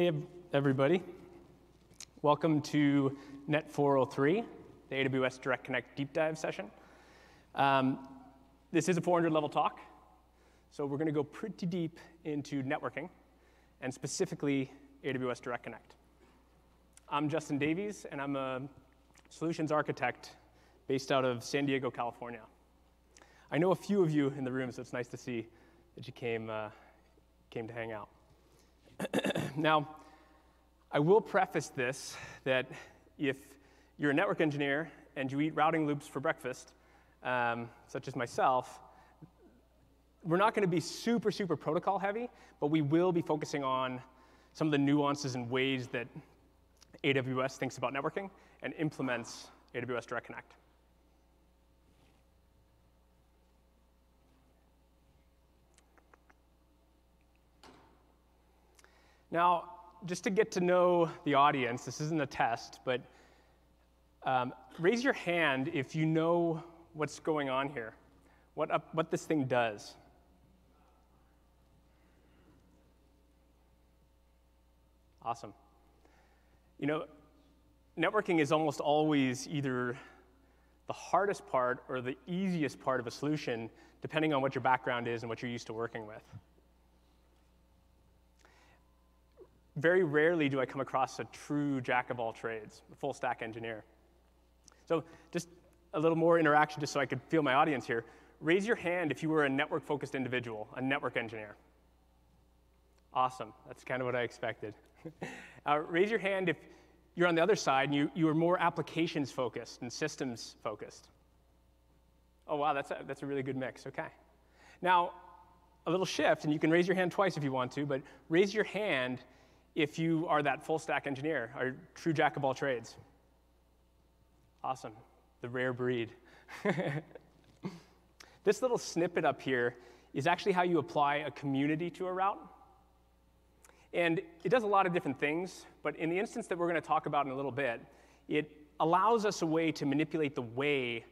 Hey, everybody. Welcome to Net 403, the AWS Direct Connect deep dive session. Um, this is a 400 level talk, so we're going to go pretty deep into networking and specifically AWS Direct Connect. I'm Justin Davies, and I'm a solutions architect based out of San Diego, California. I know a few of you in the room, so it's nice to see that you came, uh, came to hang out. now, I will preface this that if you're a network engineer and you eat routing loops for breakfast, um, such as myself, we're not going to be super, super protocol heavy, but we will be focusing on some of the nuances and ways that AWS thinks about networking and implements AWS Direct Connect. Now, just to get to know the audience, this isn't a test, but um, raise your hand if you know what's going on here, what, what this thing does. Awesome. You know, networking is almost always either the hardest part or the easiest part of a solution, depending on what your background is and what you're used to working with. Very rarely do I come across a true jack of all trades, a full stack engineer. So, just a little more interaction just so I could feel my audience here. Raise your hand if you were a network focused individual, a network engineer. Awesome. That's kind of what I expected. uh, raise your hand if you're on the other side and you, you are more applications focused and systems focused. Oh, wow, that's a, that's a really good mix. Okay. Now, a little shift, and you can raise your hand twice if you want to, but raise your hand if you are that full stack engineer, a true jack of all trades. Awesome, the rare breed. this little snippet up here is actually how you apply a community to a route. And it does a lot of different things, but in the instance that we're going to talk about in a little bit, it allows us a way to manipulate the way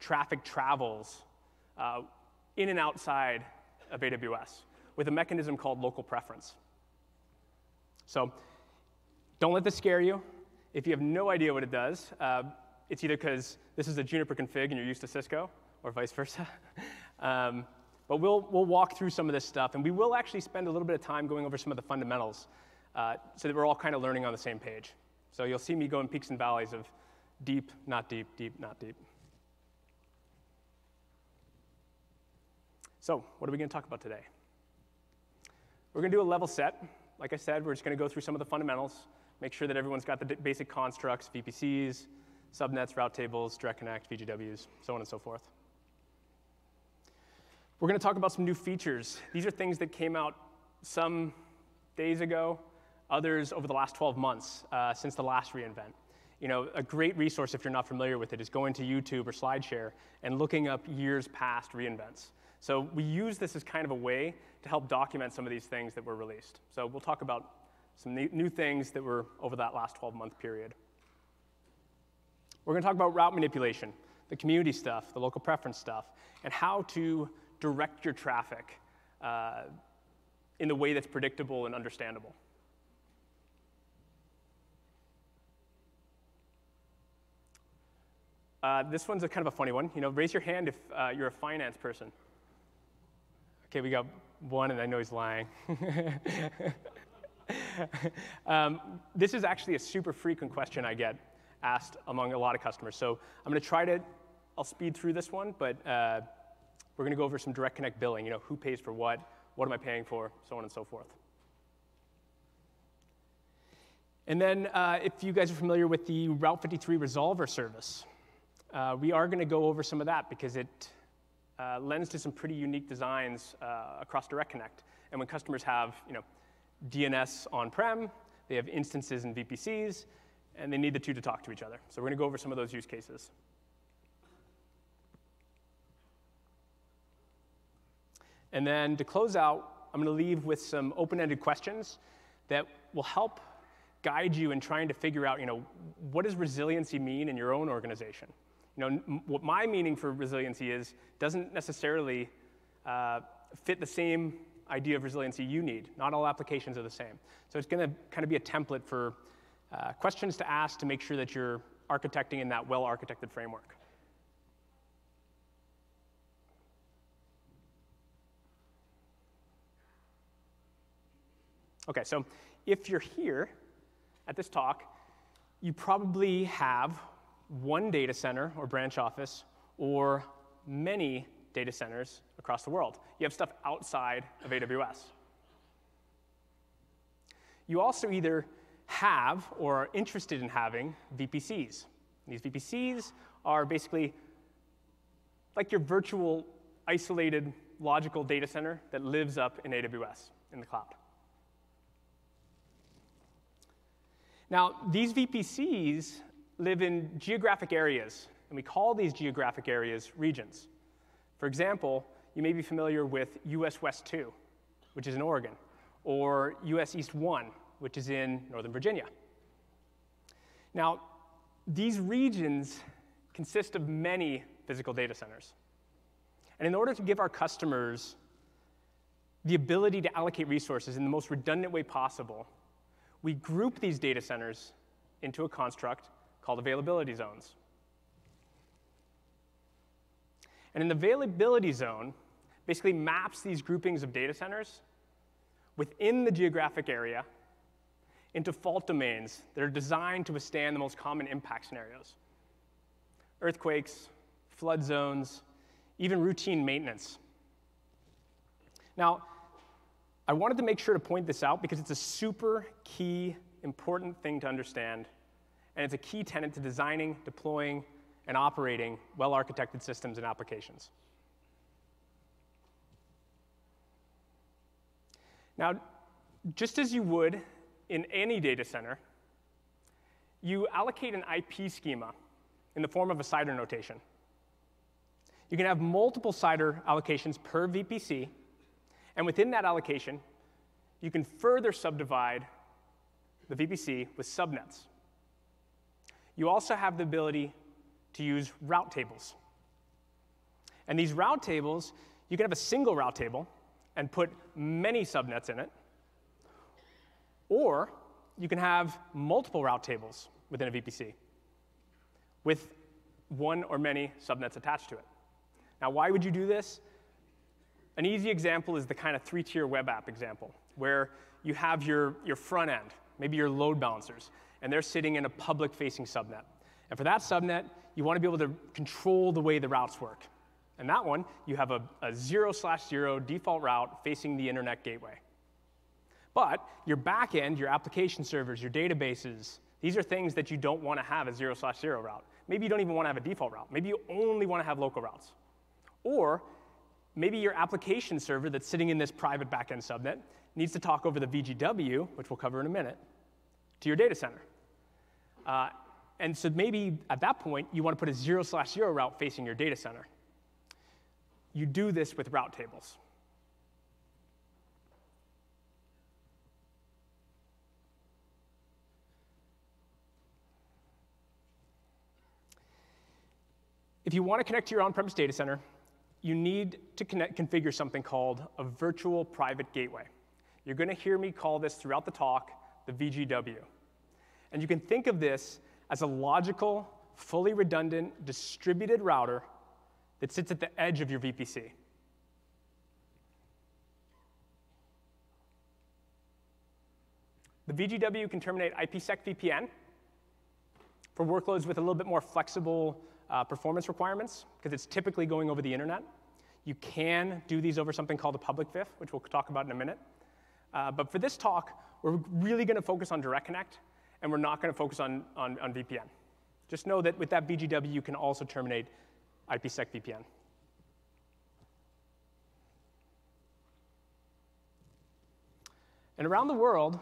traffic travels uh, in and outside of AWS with a mechanism called local preference. So don't let this scare you. If you have no idea what it does, uh, it's either because this is a Juniper config and you're used to Cisco, or vice versa. um, but we'll, we'll walk through some of this stuff, and we will actually spend a little bit of time going over some of the fundamentals uh, so that we're all kind of learning on the same page. So you'll see me go in peaks and valleys of deep, not deep, deep, not deep. So, what are we going to talk about today? We're going to do a level set like I said, we're just going to go through some of the fundamentals, make sure that everyone's got the basic constructs, VPCs, subnets, route tables, direct connect, VGWs, so on and so forth. We're going to talk about some new features. These are things that came out some days ago, others over the last 12 months uh, since the last reInvent. You know, a great resource if you're not familiar with it is going to YouTube or SlideShare and looking up years past reInvents. So we use this as kind of a way to help document some of these things that were released. So we'll talk about some new things that were over that last 12 month period. We're going to talk about route manipulation, the community stuff, the local preference stuff, and how to direct your traffic uh, in the way that's predictable and understandable. Uh, this one's a kind of a funny one. You know, raise your hand if uh, you're a finance person. Okay, we got one, and I know he's lying. um, this is actually a super frequent question I get asked among a lot of customers. So I'm going to try to, I'll speed through this one, but uh, we're going to go over some direct connect billing. You know, who pays for what, what am I paying for, so on and so forth. And then, uh, if you guys are familiar with the Route 53 Resolver service, uh, we are going to go over some of that because it uh, lends to some pretty unique designs uh, across Direct Connect. And when customers have you know, DNS on-prem, they have instances and VPCs, and they need the two to talk to each other. So we're going to go over some of those use cases. And then to close out, I'm going to leave with some open-ended questions that will help guide you in trying to figure out, you know, what does resiliency mean in your own organization? You know, what my meaning for resiliency is doesn't necessarily uh, fit the same idea of resiliency you need. Not all applications are the same. So it's going to kind of be a template for uh, questions to ask to make sure that you're architecting in that well architected framework. Okay, so if you're here at this talk, you probably have one data center or branch office or many data centers across the world. You have stuff outside of AWS. You also either have or are interested in having VPCs. These VPCs are basically like your virtual, isolated, logical data center that lives up in AWS in the cloud. Now, these VPCs live in geographic areas, and we call these geographic areas regions. For example, you may be familiar with US West 2, which is in Oregon, or US East 1, which is in Northern Virginia. Now, these regions consist of many physical data centers. And in order to give our customers the ability to allocate resources in the most redundant way possible, we group these data centers into a construct called availability zones. And an availability zone basically maps these groupings of data centers within the geographic area into fault domains that are designed to withstand the most common impact scenarios earthquakes, flood zones, even routine maintenance. Now, I wanted to make sure to point this out because it's a super key, important thing to understand, and it's a key tenet to designing, deploying, and operating well architected systems and applications. Now, just as you would in any data center, you allocate an IP schema in the form of a CIDR notation. You can have multiple CIDR allocations per VPC, and within that allocation, you can further subdivide the VPC with subnets. You also have the ability to use route tables. And these route tables, you can have a single route table and put many subnets in it, or you can have multiple route tables within a VPC with one or many subnets attached to it. Now, why would you do this? An easy example is the kind of three tier web app example, where you have your, your front end, maybe your load balancers, and they're sitting in a public facing subnet. And for that subnet, you want to be able to control the way the routes work. And that one, you have a, a zero slash zero default route facing the internet gateway. But your backend, your application servers, your databases, these are things that you don't want to have a zero slash zero route. Maybe you don't even want to have a default route. Maybe you only want to have local routes. Or maybe your application server that's sitting in this private backend subnet needs to talk over the VGW, which we'll cover in a minute, to your data center. Uh, and so maybe at that point, you want to put a zero slash zero route facing your data center. You do this with route tables. If you want to connect to your on-premise data center, you need to connect, configure something called a virtual private gateway. You're going to hear me call this throughout the talk the VGW. And you can think of this as a logical, fully redundant, distributed router that sits at the edge of your VPC. The VGW can terminate IPsec VPN for workloads with a little bit more flexible uh, performance requirements, because it's typically going over the internet. You can do these over something called a public VIF, which we'll talk about in a minute. Uh, but for this talk, we're really going to focus on Direct Connect and we're not going to focus on, on, on VPN. Just know that with that VGW, you can also terminate IPsec VPN. And around the world,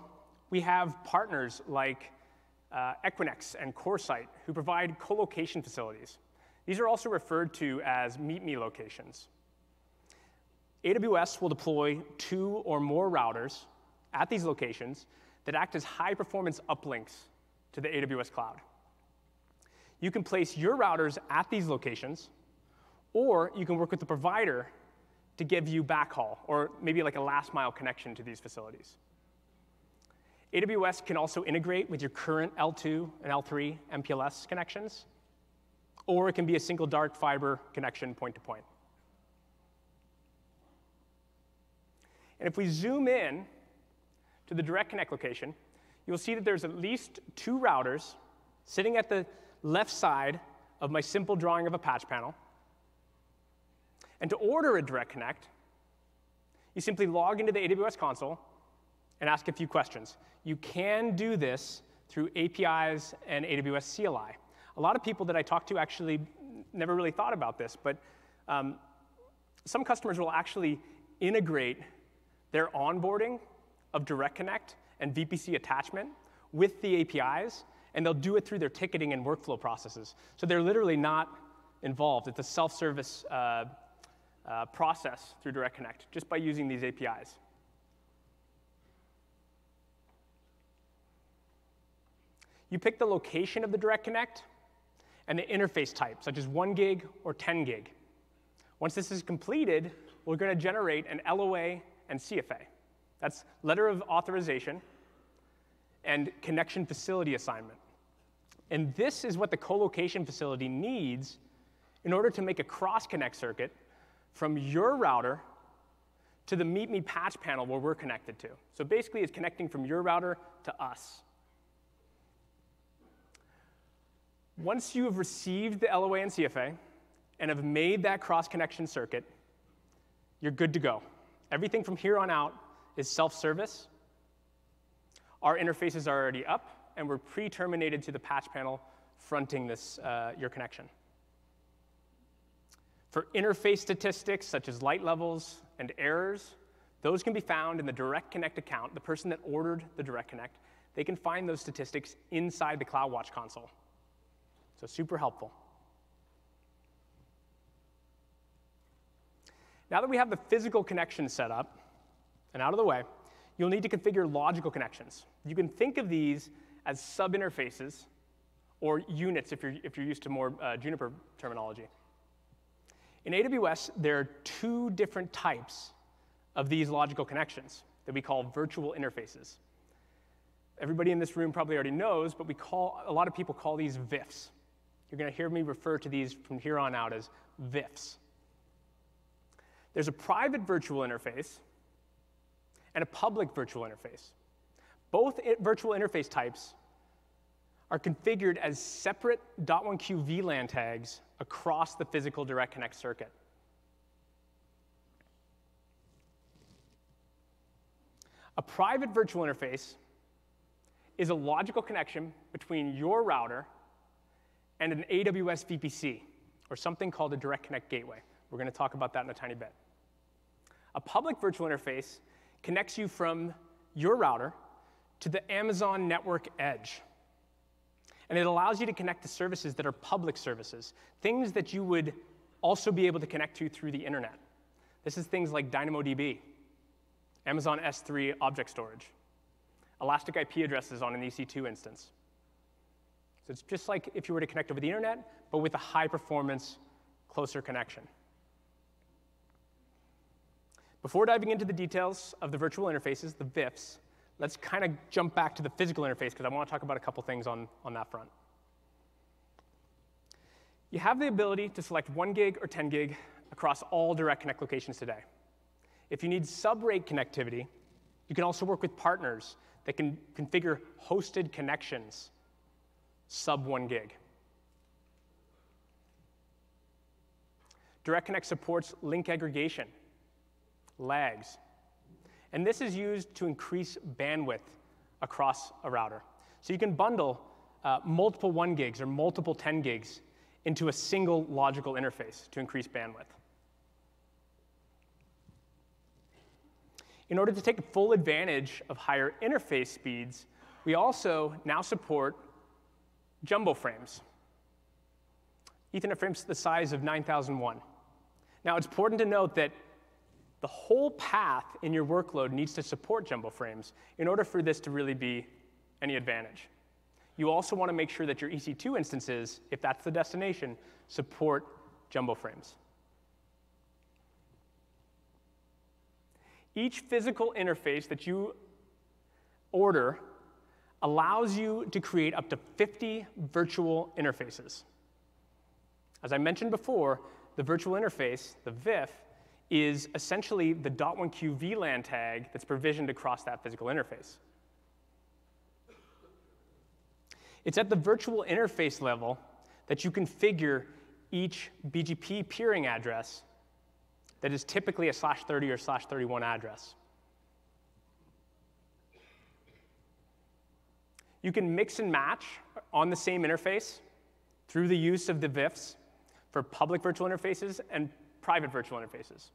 we have partners like uh, Equinix and CoreSite who provide co-location facilities. These are also referred to as Meet Me locations. AWS will deploy two or more routers at these locations that act as high performance uplinks to the AWS cloud. You can place your routers at these locations, or you can work with the provider to give you backhaul or maybe like a last mile connection to these facilities. AWS can also integrate with your current L2 and L3 MPLS connections, or it can be a single dark fiber connection point to point. And if we zoom in to the direct connect location, you'll see that there's at least two routers sitting at the left side of my simple drawing of a patch panel. And to order a direct connect, you simply log into the AWS console and ask a few questions. You can do this through APIs and AWS CLI. A lot of people that I talk to actually never really thought about this, but um, some customers will actually integrate their onboarding of Direct Connect and VPC attachment with the APIs, and they'll do it through their ticketing and workflow processes. So they're literally not involved. It's a self-service uh, uh, process through Direct Connect just by using these APIs. You pick the location of the Direct Connect and the interface type, such as 1 gig or 10 gig. Once this is completed, we're going to generate an LOA and CFA. That's letter of authorization and connection facility assignment. And this is what the colocation facility needs in order to make a cross connect circuit from your router to the Meet Me patch panel where we're connected to. So basically, it's connecting from your router to us. Once you have received the LOA and CFA and have made that cross connection circuit, you're good to go. Everything from here on out is self service. Our interfaces are already up, and we're pre terminated to the patch panel fronting this, uh, your connection. For interface statistics such as light levels and errors, those can be found in the Direct Connect account. The person that ordered the Direct Connect, they can find those statistics inside the CloudWatch console. So, super helpful. Now that we have the physical connection set up and out of the way, you'll need to configure logical connections. You can think of these as sub-interfaces or units if you're, if you're used to more uh, Juniper terminology. In AWS, there are two different types of these logical connections that we call virtual interfaces. Everybody in this room probably already knows, but we call, a lot of people call these VIFs. You're going to hear me refer to these from here on out as VIFs. There's a private virtual interface and a public virtual interface. Both virtual interface types are configured as separate .1q VLAN tags across the physical Direct Connect circuit. A private virtual interface is a logical connection between your router and an AWS VPC, or something called a Direct Connect gateway. We're going to talk about that in a tiny bit. A public virtual interface connects you from your router to the Amazon Network Edge. And it allows you to connect to services that are public services, things that you would also be able to connect to through the internet. This is things like DynamoDB, Amazon S3 object storage, elastic IP addresses on an EC2 instance. So it's just like if you were to connect over the internet, but with a high performance, closer connection. Before diving into the details of the virtual interfaces, the VIFs, let's kind of jump back to the physical interface because I want to talk about a couple things on, on that front. You have the ability to select 1 gig or 10 gig across all Direct Connect locations today. If you need sub-rate connectivity, you can also work with partners that can configure hosted connections sub 1 gig. Direct Connect supports link aggregation lags. And this is used to increase bandwidth across a router. So you can bundle uh, multiple 1 gigs or multiple 10 gigs into a single logical interface to increase bandwidth. In order to take full advantage of higher interface speeds, we also now support jumbo frames. Ethernet frames the size of 9001. Now, it's important to note that the whole path in your workload needs to support jumbo frames in order for this to really be any advantage. You also want to make sure that your EC2 instances, if that's the destination, support jumbo frames. Each physical interface that you order allows you to create up to 50 virtual interfaces. As I mentioned before, the virtual interface, the VIF, is essentially the .1q VLAN tag that's provisioned across that physical interface. It's at the virtual interface level that you configure each BGP peering address that is typically a slash 30 or slash 31 address. You can mix and match on the same interface through the use of the VIFs for public virtual interfaces and private virtual interfaces.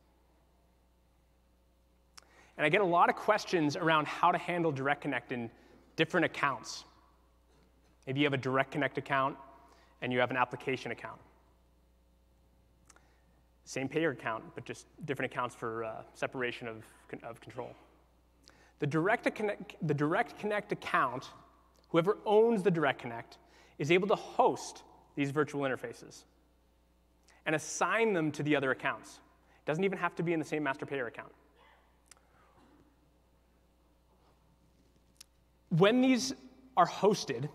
And I get a lot of questions around how to handle Direct Connect in different accounts. Maybe you have a Direct Connect account and you have an application account. Same payer account, but just different accounts for uh, separation of, of control. The direct, connect, the direct Connect account, whoever owns the Direct Connect, is able to host these virtual interfaces and assign them to the other accounts. It doesn't even have to be in the same master payer account. When these are hosted,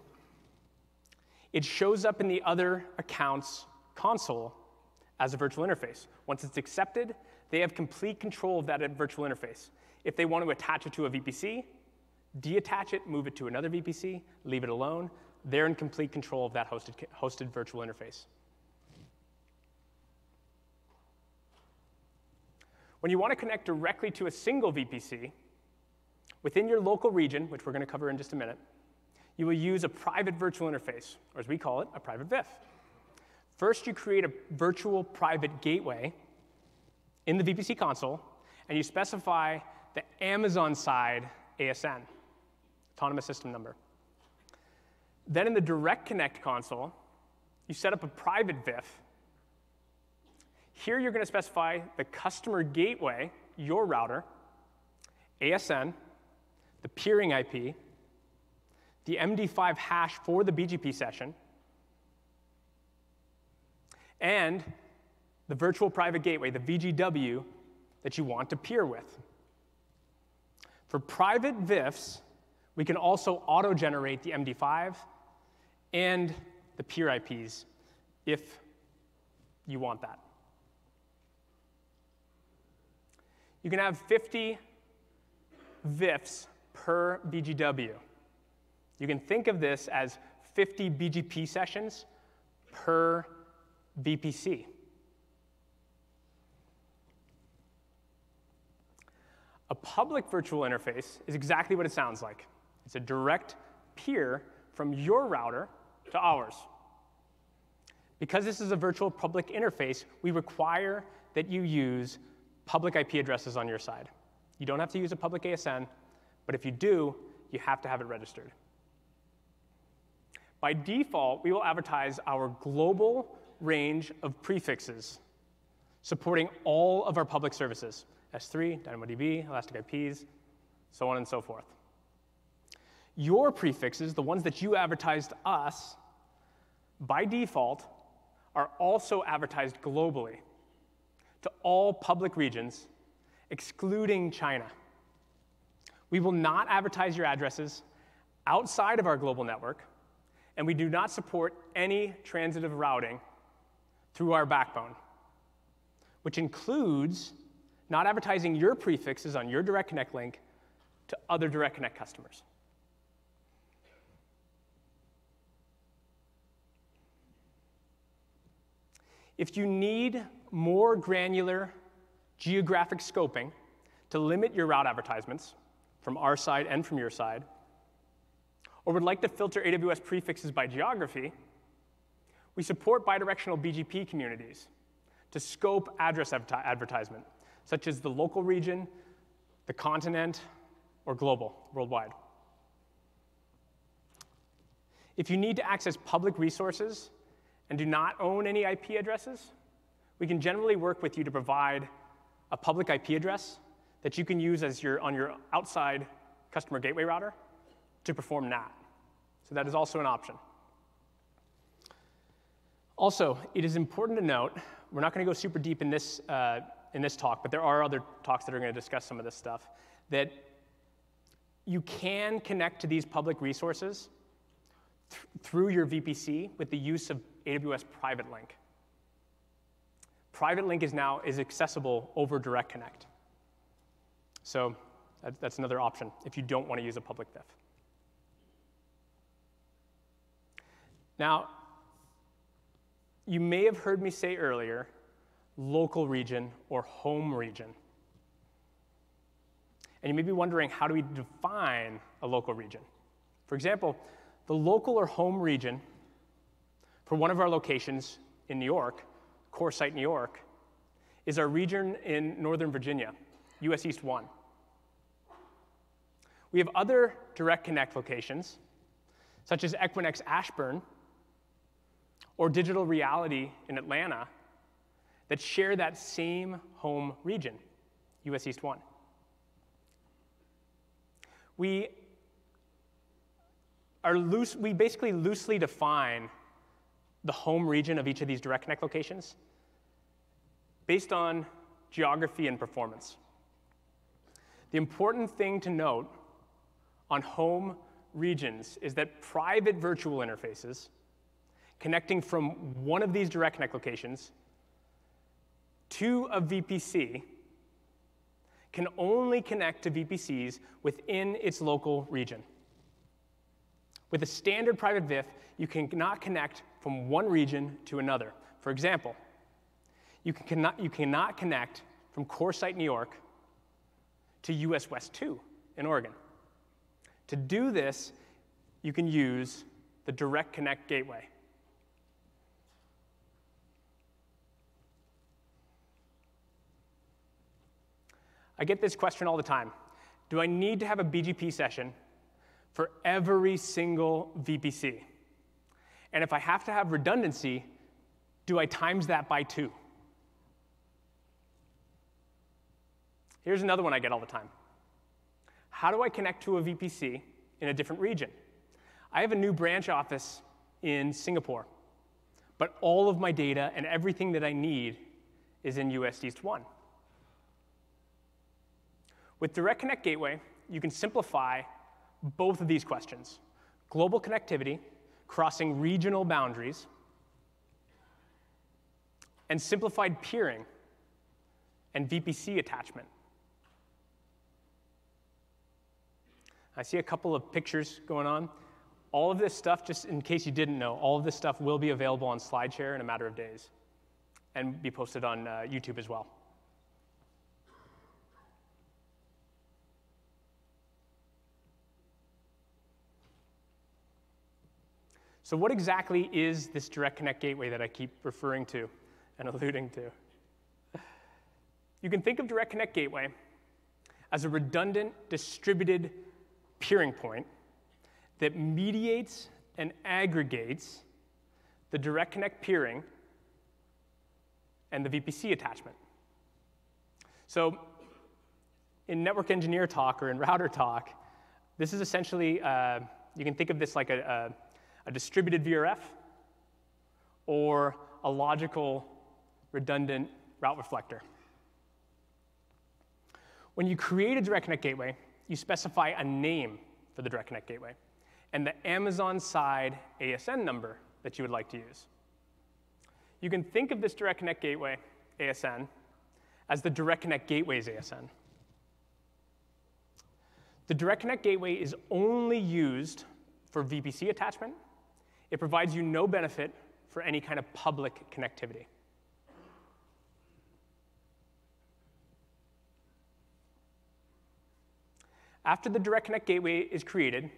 it shows up in the other account's console as a virtual interface. Once it's accepted, they have complete control of that virtual interface. If they want to attach it to a VPC, deattach it, move it to another VPC, leave it alone, they're in complete control of that hosted, hosted virtual interface. When you want to connect directly to a single VPC, within your local region, which we're going to cover in just a minute, you will use a private virtual interface, or as we call it, a private VIF. First, you create a virtual private gateway in the VPC console, and you specify the Amazon side ASN, Autonomous System Number. Then in the Direct Connect console, you set up a private VIF. Here you're going to specify the customer gateway, your router, ASN, the peering IP, the MD5 hash for the BGP session, and the virtual private gateway, the VGW, that you want to peer with. For private VIFs, we can also auto generate the MD5 and the peer IPs if you want that. You can have 50 VIFs per VGW. You can think of this as 50 BGP sessions per VPC. A public virtual interface is exactly what it sounds like. It's a direct peer from your router to ours. Because this is a virtual public interface, we require that you use public IP addresses on your side. You don't have to use a public ASN, but if you do, you have to have it registered. By default, we will advertise our global range of prefixes supporting all of our public services, S3, DynamoDB, Elastic IPs, so on and so forth. Your prefixes, the ones that you advertised us, by default, are also advertised globally to all public regions, excluding China. We will not advertise your addresses outside of our global network, and we do not support any transitive routing through our backbone, which includes not advertising your prefixes on your Direct Connect link to other Direct Connect customers. If you need more granular geographic scoping to limit your route advertisements from our side and from your side, or would like to filter AWS prefixes by geography, we support bidirectional BGP communities to scope address advertisement, such as the local region, the continent, or global, worldwide. If you need to access public resources and do not own any IP addresses, we can generally work with you to provide a public IP address that you can use as your, on your outside customer gateway router to perform NAT. So that is also an option. Also, it is important to note, we're not going to go super deep in this, uh, in this talk, but there are other talks that are going to discuss some of this stuff, that you can connect to these public resources th- through your VPC with the use of AWS Private Link. Private Link is now is accessible over Direct Connect. So that, that's another option if you don't want to use a public VIF. Now, you may have heard me say earlier local region or home region. And you may be wondering how do we define a local region? For example, the local or home region for one of our locations in New York, CoreSite New York, is our region in Northern Virginia, US East 1. We have other direct connect locations, such as Equinix Ashburn or Digital Reality in Atlanta, that share that same home region, US East 1. We are loose, we basically loosely define the home region of each of these direct connect locations based on geography and performance. The important thing to note on home regions is that private virtual interfaces connecting from one of these direct connect locations to a VPC can only connect to VPCs within its local region. With a standard private VIF, you cannot connect from one region to another. For example, you, cannot, you cannot connect from CoreSite New York to US West 2 in Oregon. To do this, you can use the Direct Connect Gateway. I get this question all the time Do I need to have a BGP session for every single VPC? And if I have to have redundancy, do I times that by two? Here's another one I get all the time How do I connect to a VPC in a different region? I have a new branch office in Singapore, but all of my data and everything that I need is in US East 1. With Direct Connect Gateway, you can simplify both of these questions global connectivity, crossing regional boundaries, and simplified peering and VPC attachment. I see a couple of pictures going on. All of this stuff, just in case you didn't know, all of this stuff will be available on SlideShare in a matter of days and be posted on uh, YouTube as well. So, what exactly is this Direct Connect gateway that I keep referring to and alluding to? You can think of Direct Connect gateway as a redundant, distributed peering point that mediates and aggregates the Direct Connect peering and the VPC attachment. So, in network engineer talk or in router talk, this is essentially, uh, you can think of this like a, a a distributed VRF, or a logical redundant route reflector. When you create a Direct Connect gateway, you specify a name for the Direct Connect gateway and the Amazon side ASN number that you would like to use. You can think of this Direct Connect gateway ASN as the Direct Connect gateway's ASN. The Direct Connect gateway is only used for VPC attachment it provides you no benefit for any kind of public connectivity. After the Direct Connect gateway is created,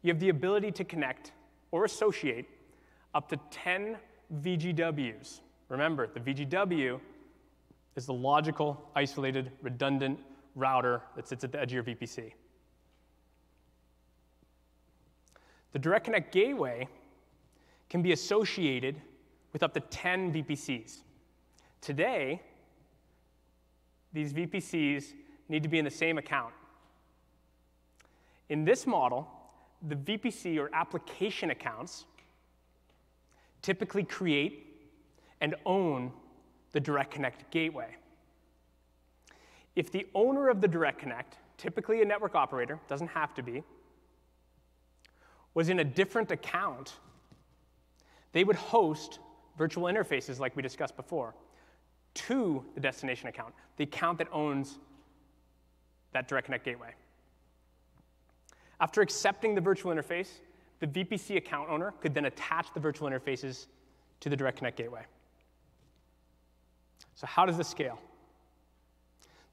you have the ability to connect or associate up to 10 VGWs. Remember, the VGW is the logical, isolated, redundant router that sits at the edge of your VPC. The Direct Connect gateway can be associated with up to 10 VPCs. Today, these VPCs need to be in the same account. In this model, the VPC or application accounts typically create and own the Direct Connect gateway. If the owner of the Direct Connect, typically a network operator, doesn't have to be, was in a different account, they would host virtual interfaces like we discussed before to the destination account, the account that owns that Direct Connect gateway. After accepting the virtual interface, the VPC account owner could then attach the virtual interfaces to the Direct Connect gateway. So how does this scale?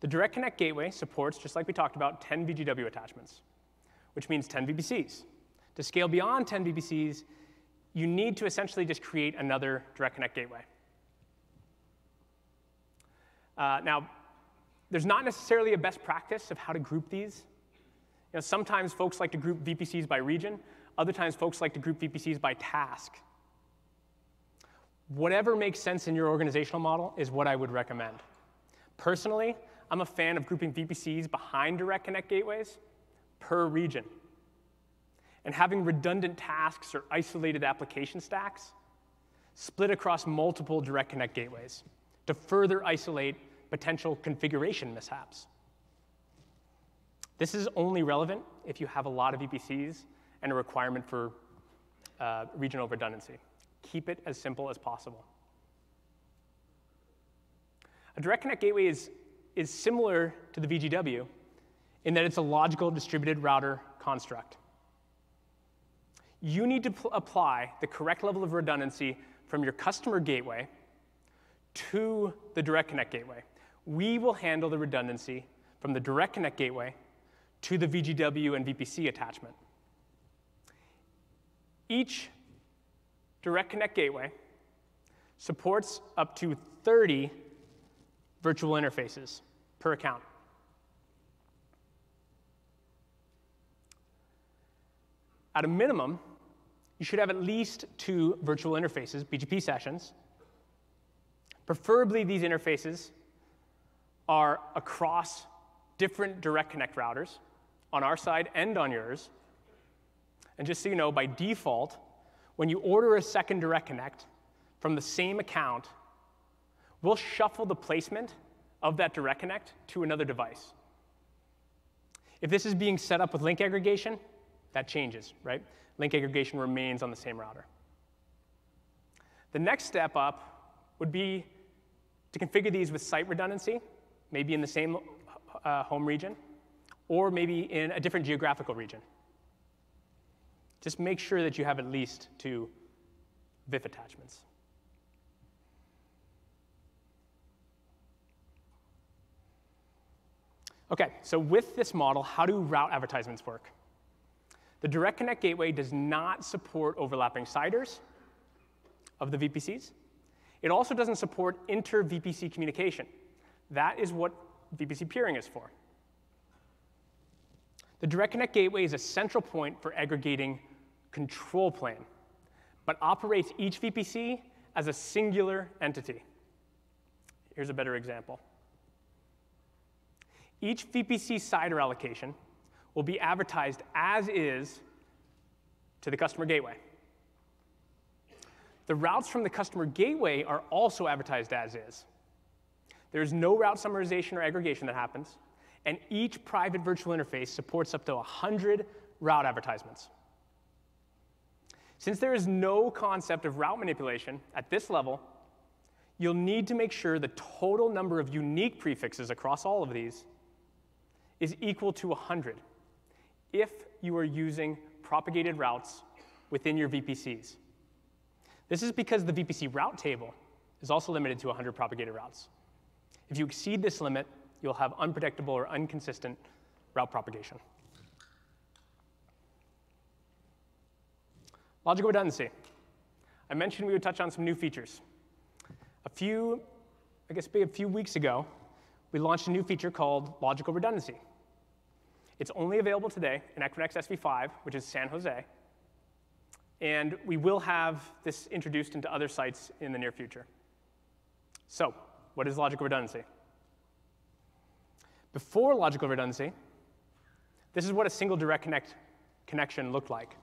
The Direct Connect gateway supports, just like we talked about, 10 VGW attachments, which means 10 VPCs. To scale beyond 10 VPCs, you need to essentially just create another Direct Connect gateway. Uh, now, there's not necessarily a best practice of how to group these. You know, sometimes folks like to group VPCs by region. Other times, folks like to group VPCs by task. Whatever makes sense in your organizational model is what I would recommend. Personally, I'm a fan of grouping VPCs behind Direct Connect gateways per region. And having redundant tasks or isolated application stacks split across multiple Direct Connect gateways to further isolate potential configuration mishaps. This is only relevant if you have a lot of VPCs and a requirement for uh, regional redundancy. Keep it as simple as possible. A Direct Connect gateway is is similar to the VGW in that it's a logical distributed router construct. You need to pl- apply the correct level of redundancy from your customer gateway to the Direct Connect gateway. We will handle the redundancy from the Direct Connect gateway to the VGW and VPC attachment. Each Direct Connect gateway supports up to 30 virtual interfaces per account. At a minimum, you should have at least two virtual interfaces, BGP sessions. Preferably, these interfaces are across different direct connect routers on our side and on yours. And just so you know, by default, when you order a second direct connect from the same account we'll shuffle the placement of that direct connect to another device. If this is being set up with link aggregation, that changes, right? Link aggregation remains on the same router. The next step up would be to configure these with site redundancy, maybe in the same uh, home region, or maybe in a different geographical region. Just make sure that you have at least two VIF attachments. Okay, so with this model, how do route advertisements work? The Direct Connect Gateway does not support overlapping CIDRs of the VPCs. It also doesn't support inter-VPC communication. That is what VPC peering is for. The Direct Connect Gateway is a central point for aggregating control plane, but operates each VPC as a singular entity. Here's a better example. Each VPC CIDR allocation will be advertised as is to the customer gateway. The routes from the customer gateway are also advertised as is. There's no route summarization or aggregation that happens, and each private virtual interface supports up to 100 route advertisements. Since there is no concept of route manipulation at this level, you'll need to make sure the total number of unique prefixes across all of these is equal to 100 if you are using propagated routes within your VPCs. This is because the VPC route table is also limited to 100 propagated routes. If you exceed this limit, you'll have unpredictable or inconsistent route propagation. Logical redundancy. I mentioned we would touch on some new features. A few, I guess maybe a few weeks ago, we launched a new feature called logical redundancy. It's only available today in Equinix SV5, which is San Jose. And we will have this introduced into other sites in the near future. So, what is logical redundancy? Before logical redundancy, this is what a single direct connect connection looked like.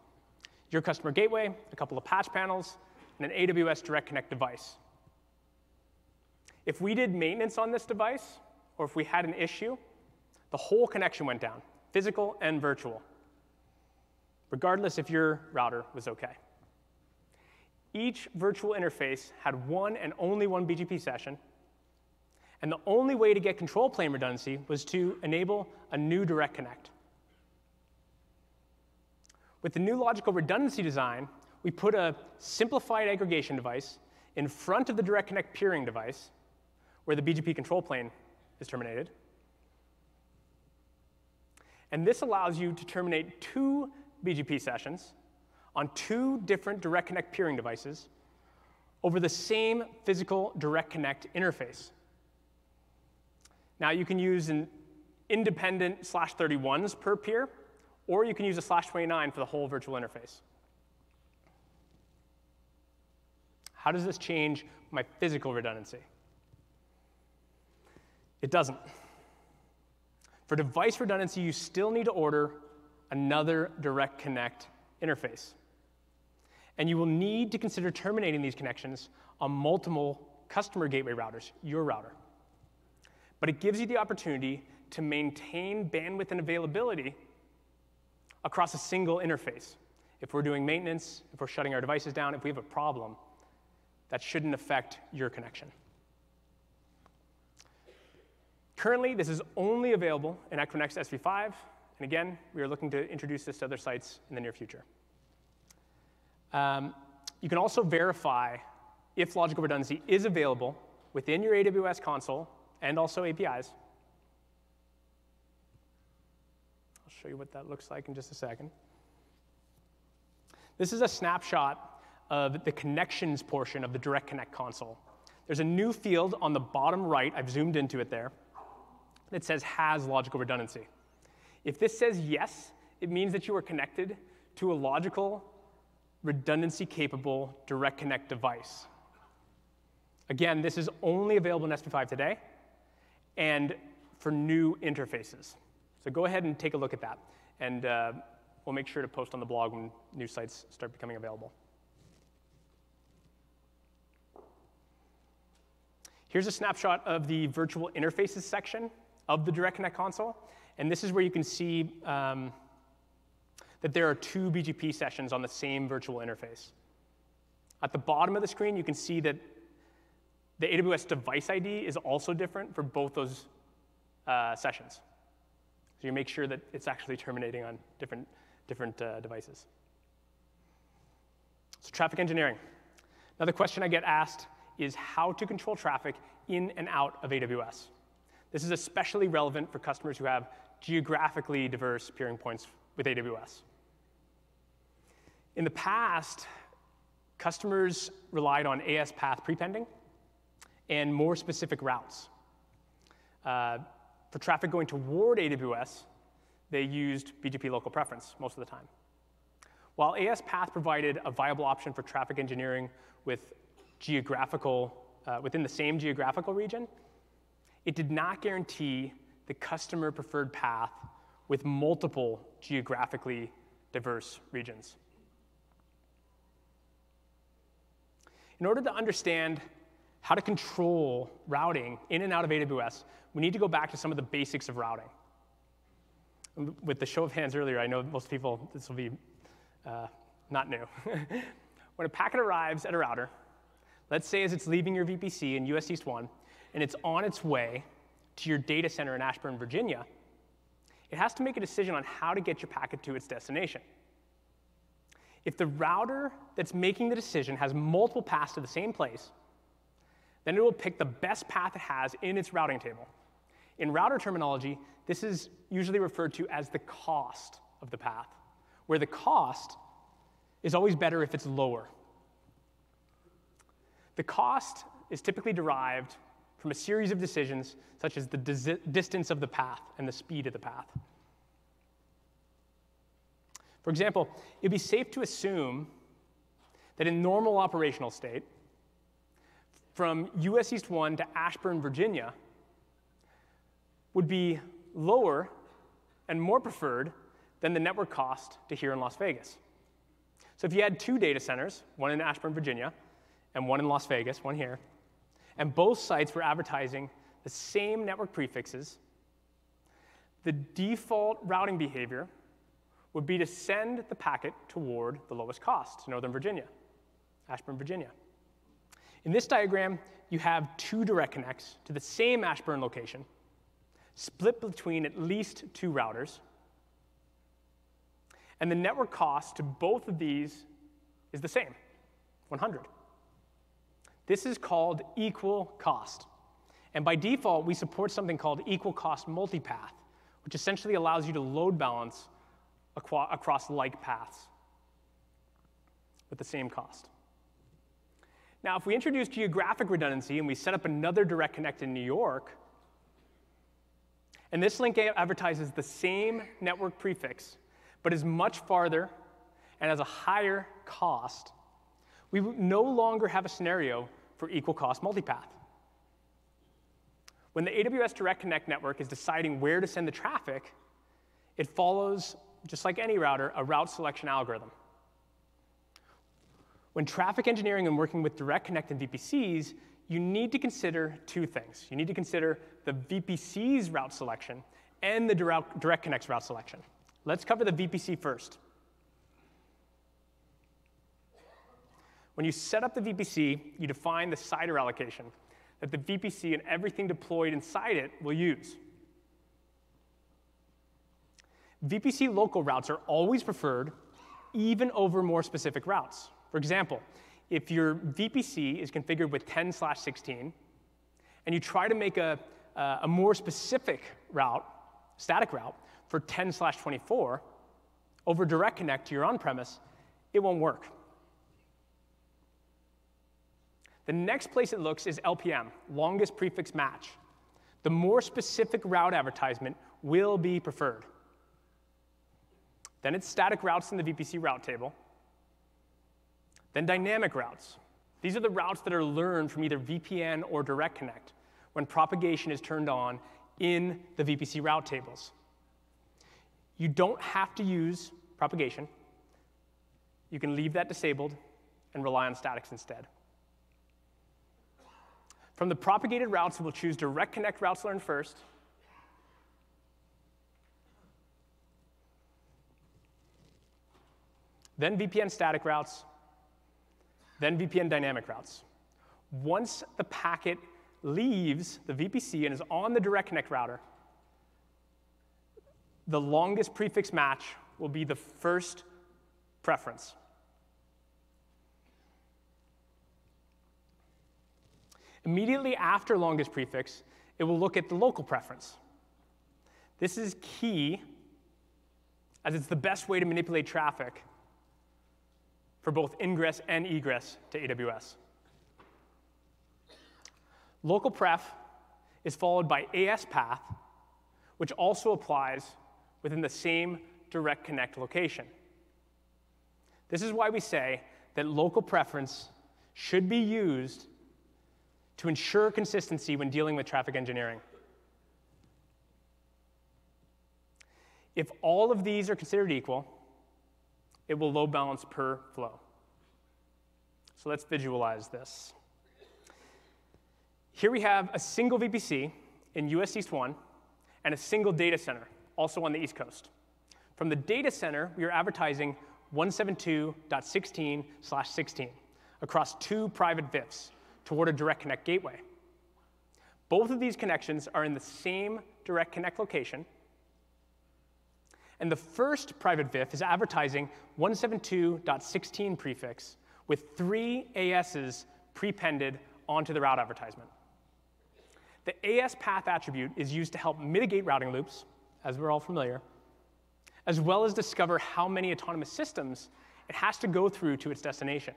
Your customer gateway, a couple of patch panels, and an AWS Direct Connect device. If we did maintenance on this device, or if we had an issue, the whole connection went down, physical and virtual, regardless if your router was okay. Each virtual interface had one and only one BGP session, and the only way to get control plane redundancy was to enable a new direct connect. With the new logical redundancy design, we put a simplified aggregation device in front of the direct connect peering device, where the BGP control plane is terminated. And this allows you to terminate two BGP sessions on two different direct connect peering devices over the same physical direct connect interface. Now you can use an independent slash 31s per peer, or you can use a slash 29 for the whole virtual interface. How does this change my physical redundancy? It doesn't. For device redundancy, you still need to order another direct connect interface. And you will need to consider terminating these connections on multiple customer gateway routers, your router. But it gives you the opportunity to maintain bandwidth and availability across a single interface. If we're doing maintenance, if we're shutting our devices down, if we have a problem, that shouldn't affect your connection. Currently, this is only available in Equinix SV5, and again, we are looking to introduce this to other sites in the near future. Um, you can also verify if logical redundancy is available within your AWS console and also APIs. I'll show you what that looks like in just a second. This is a snapshot of the connections portion of the Direct Connect console. There's a new field on the bottom right, I've zoomed into it there, that says has logical redundancy. If this says yes, it means that you are connected to a logical, redundancy capable Direct Connect device. Again, this is only available in SV5 today and for new interfaces. So go ahead and take a look at that. And uh, we'll make sure to post on the blog when new sites start becoming available. Here's a snapshot of the virtual interfaces section of the Direct Connect console. And this is where you can see um, that there are two BGP sessions on the same virtual interface. At the bottom of the screen, you can see that the AWS device ID is also different for both those uh, sessions. So you make sure that it's actually terminating on different, different uh, devices. So traffic engineering. Another question I get asked is how to control traffic in and out of AWS. This is especially relevant for customers who have geographically diverse peering points with AWS. In the past, customers relied on AS path prepending and more specific routes. Uh, for traffic going toward AWS, they used BGP local preference most of the time. While AS path provided a viable option for traffic engineering with geographical, uh, within the same geographical region, it did not guarantee the customer preferred path with multiple geographically diverse regions. In order to understand how to control routing in and out of AWS, we need to go back to some of the basics of routing. With the show of hands earlier, I know most people, this will be uh, not new. when a packet arrives at a router, let's say as it's leaving your VPC in US East 1, and it's on its way to your data center in Ashburn, Virginia, it has to make a decision on how to get your packet to its destination. If the router that's making the decision has multiple paths to the same place, then it will pick the best path it has in its routing table. In router terminology, this is usually referred to as the cost of the path, where the cost is always better if it's lower. The cost is typically derived from a series of decisions, such as the distance of the path and the speed of the path. For example, it'd be safe to assume that in normal operational state, from US East 1 to Ashburn, Virginia, would be lower and more preferred than the network cost to here in Las Vegas. So if you had two data centers, one in Ashburn, Virginia, and one in Las Vegas, one here, and both sites were advertising the same network prefixes, the default routing behavior would be to send the packet toward the lowest cost, Northern Virginia, Ashburn, Virginia. In this diagram, you have two direct connects to the same Ashburn location, split between at least two routers. And the network cost to both of these is the same, 100. This is called equal cost. And by default, we support something called equal cost multipath, which essentially allows you to load balance across like paths with the same cost. Now, if we introduce geographic redundancy and we set up another direct connect in New York, and this link advertises the same network prefix, but is much farther and has a higher cost, we no longer have a scenario for equal cost multipath. When the AWS Direct Connect network is deciding where to send the traffic, it follows, just like any router, a route selection algorithm. When traffic engineering and working with Direct Connect and VPCs, you need to consider two things. You need to consider the VPC's route selection and the Direct Connect's route selection. Let's cover the VPC first. When you set up the VPC, you define the CIDR allocation that the VPC and everything deployed inside it will use. VPC local routes are always preferred, even over more specific routes. For example, if your VPC is configured with 10 slash 16, and you try to make a, uh, a more specific route, static route, for 10 slash 24, over direct connect to your on-premise, it won't work. The next place it looks is LPM, longest prefix match. The more specific route advertisement will be preferred. Then it's static routes in the VPC route table. Then dynamic routes. These are the routes that are learned from either VPN or Direct Connect when propagation is turned on in the VPC route tables. You don't have to use propagation. You can leave that disabled and rely on statics instead. From the propagated routes, we'll choose direct connect routes learned first. Then VPN static routes, then VPN dynamic routes. Once the packet leaves the VPC and is on the direct connect router, the longest prefix match will be the first preference. Immediately after longest prefix, it will look at the local preference. This is key as it's the best way to manipulate traffic for both ingress and egress to AWS. Local pref is followed by AS path, which also applies within the same direct connect location. This is why we say that local preference should be used to ensure consistency when dealing with traffic engineering. If all of these are considered equal, it will load balance per flow. So let's visualize this. Here we have a single VPC in US East 1 and a single data center, also on the East Coast. From the data center, we are advertising 172.16/16 across two private VIFs toward a Direct Connect gateway. Both of these connections are in the same Direct Connect location. And the first private VIF is advertising 172.16 prefix with three ASs prepended onto the route advertisement. The AS path attribute is used to help mitigate routing loops, as we're all familiar, as well as discover how many autonomous systems it has to go through to its destination.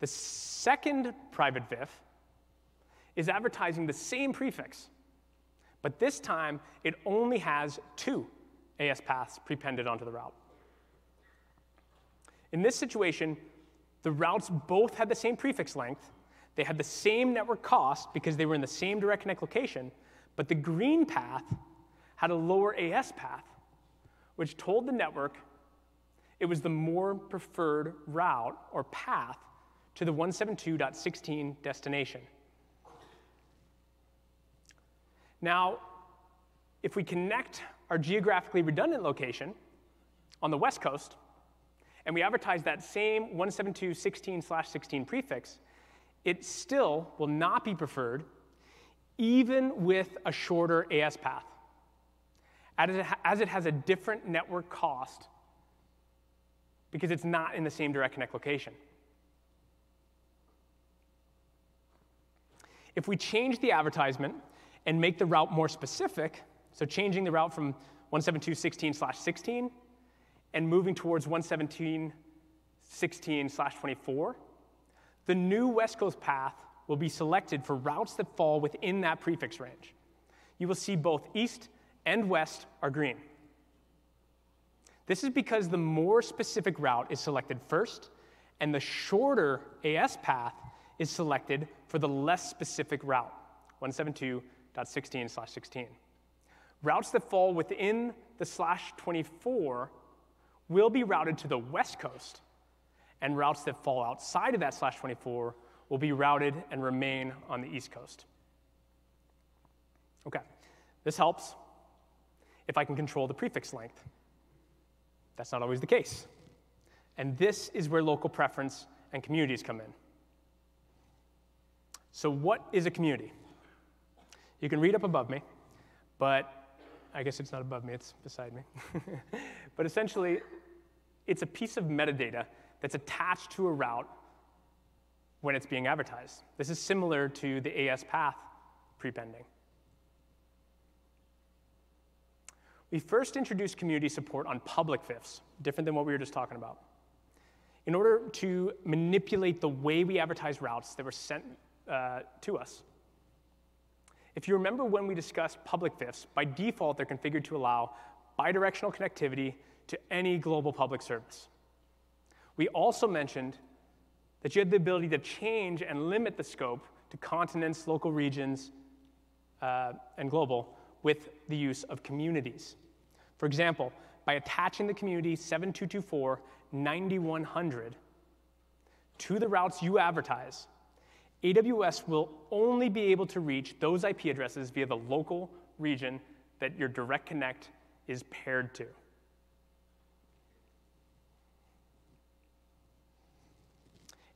The second private VIF is advertising the same prefix, but this time it only has two AS paths prepended onto the route. In this situation, the routes both had the same prefix length, they had the same network cost because they were in the same direct connect location, but the green path had a lower AS path, which told the network it was the more preferred route or path to the 172.16 destination. Now, if we connect our geographically redundant location on the West Coast, and we advertise that same 172.16/16 prefix, it still will not be preferred even with a shorter AS path, as it has a different network cost because it's not in the same direct connect location. If we change the advertisement and make the route more specific, so changing the route from 172.16/16 and moving towards 117.16/24, the new West Coast path will be selected for routes that fall within that prefix range. You will see both east and west are green. This is because the more specific route is selected first, and the shorter AS path is selected for the less specific route, 172.16/16. Routes that fall within the slash 24 will be routed to the West Coast, and routes that fall outside of that slash 24 will be routed and remain on the East Coast. Okay, this helps if I can control the prefix length. That's not always the case. And this is where local preference and communities come in. So, what is a community? You can read up above me, but I guess it's not above me, it's beside me. but essentially, it's a piece of metadata that's attached to a route when it's being advertised. This is similar to the AS path prepending. We first introduced community support on public VIFs, different than what we were just talking about, in order to manipulate the way we advertise routes that were sent uh, to us. If you remember when we discussed public VIFs, by default they're configured to allow bidirectional connectivity to any global public service. We also mentioned that you had the ability to change and limit the scope to continents, local regions, uh, and global with the use of communities. For example, by attaching the community 7224 9100 to the routes you advertise, AWS will only be able to reach those IP addresses via the local region that your direct connect is paired to.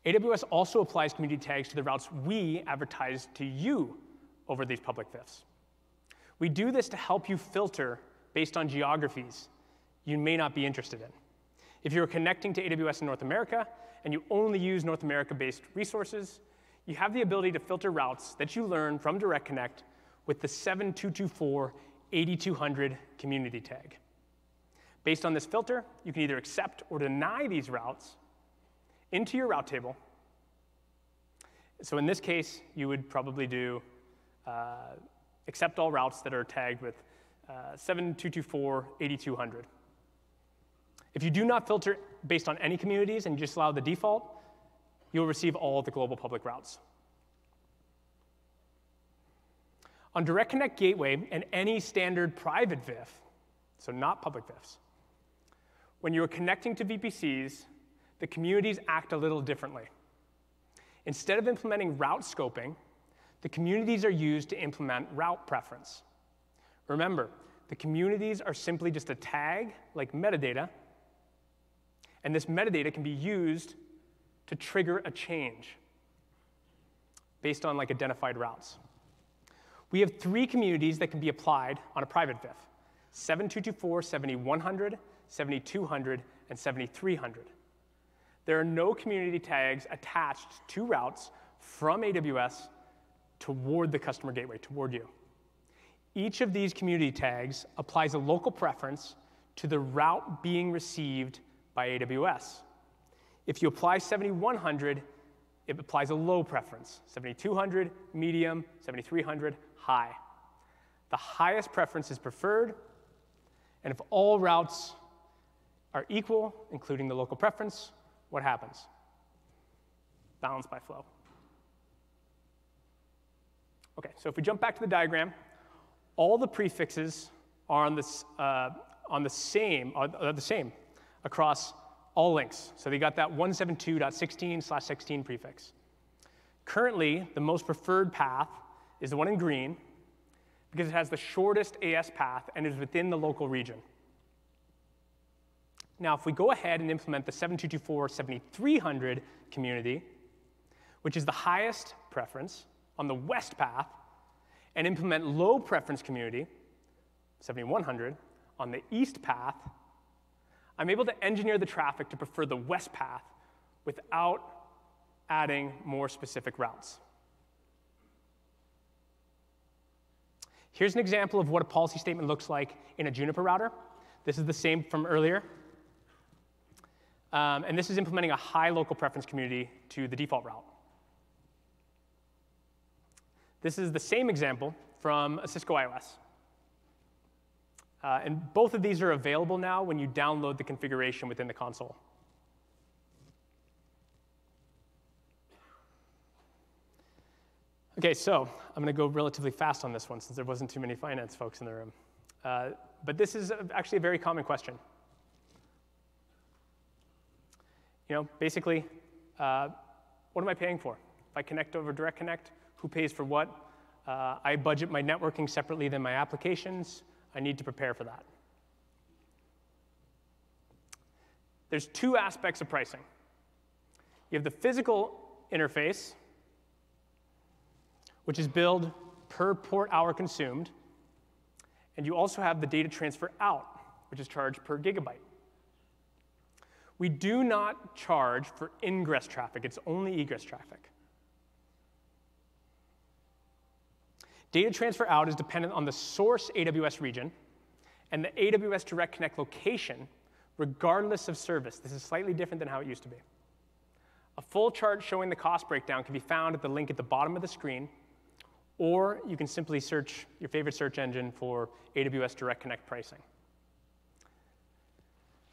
AWS also applies community tags to the routes we advertise to you over these public VIFs. We do this to help you filter based on geographies you may not be interested in. If you're connecting to AWS in North America and you only use North America based resources, you have the ability to filter routes that you learn from Direct Connect with the 7224 8200 community tag. Based on this filter, you can either accept or deny these routes into your route table. So in this case, you would probably do uh, accept all routes that are tagged with uh, 7224 8200. If you do not filter based on any communities and you just allow the default, you'll receive all the global public routes. On Direct Connect Gateway and any standard private VIF, so not public VIFs, when you are connecting to VPCs, the communities act a little differently. Instead of implementing route scoping, the communities are used to implement route preference. Remember, the communities are simply just a tag, like metadata, and this metadata can be used to trigger a change based on like identified routes. We have three communities that can be applied on a private VIF 7224, 7100, 7200, and 7300. There are no community tags attached to routes from AWS toward the customer gateway, toward you. Each of these community tags applies a local preference to the route being received by AWS. If you apply 7100, it applies a low preference 7200, medium, 7300, high. The highest preference is preferred, and if all routes are equal, including the local preference, what happens? Balance by flow. Okay, so if we jump back to the diagram, all the prefixes are on, this, uh, on the same, are, the same across all links. So they got that 172.16 slash 16 prefix. Currently, the most preferred path is the one in green. because it has the shortest AS path and is within the local region. Now, if we go ahead and implement the 7224-7300 community, which is the highest preference on the west path, and implement low preference community, 7100, on the east path, I'm able to engineer the traffic to prefer the west path without adding more specific routes. Here's an example of what a policy statement looks like in a Juniper router. This is the same from earlier. Um, and this is implementing a high local preference community to the default route. This is the same example from a Cisco IOS. Uh, and both of these are available now when you download the configuration within the console. Okay, so I'm going to go relatively fast on this one since there wasn't too many finance folks in the room. Uh, but this is actually a very common question. You know, basically, uh, what am I paying for? If I connect over Direct Connect, who pays for what? Uh, I budget my networking separately than my applications. I need to prepare for that. There's two aspects of pricing. You have the physical interface, which is billed per port hour consumed, and you also have the data transfer out, which is charged per gigabyte. We do not charge for ingress traffic, it's only egress traffic. Data transfer out is dependent on the source AWS region and the AWS Direct Connect location, regardless of service. This is slightly different than how it used to be. A full chart showing the cost breakdown can be found at the link at the bottom of the screen, or you can simply search your favorite search engine for AWS Direct Connect pricing.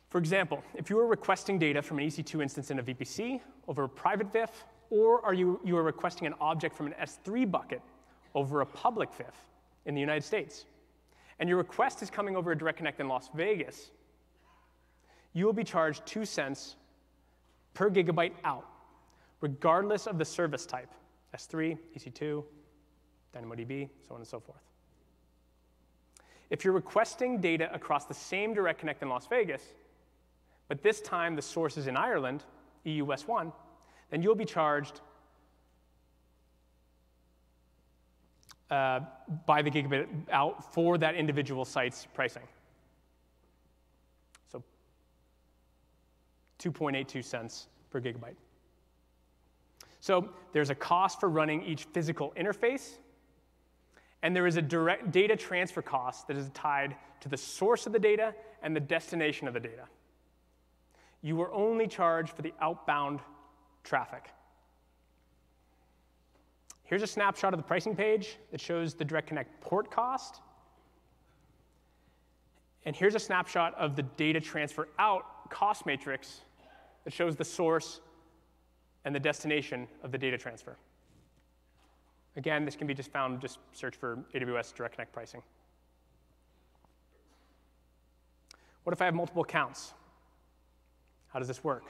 For example, if you are requesting data from an EC2 instance in a VPC over a private VIF, or are you, you are requesting an object from an S3 bucket over a public VIF in the United States, and your request is coming over a Direct Connect in Las Vegas, you will be charged two cents per gigabyte out, regardless of the service type. S3, EC2, DynamoDB, so on and so forth. If you're requesting data across the same Direct Connect in Las Vegas, but this time the source is in Ireland, EU West 1, then you'll be charged uh, by the gigabit out for that individual site's pricing. So 2.82 cents per gigabyte. So there's a cost for running each physical interface, and there is a direct data transfer cost that is tied to the source of the data and the destination of the data. You are only charged for the outbound traffic. Here's a snapshot of the pricing page that shows the Direct Connect port cost. And here's a snapshot of the data transfer out cost matrix that shows the source and the destination of the data transfer. Again, this can be just found, just search for AWS Direct Connect pricing. What if I have multiple accounts? How does this work?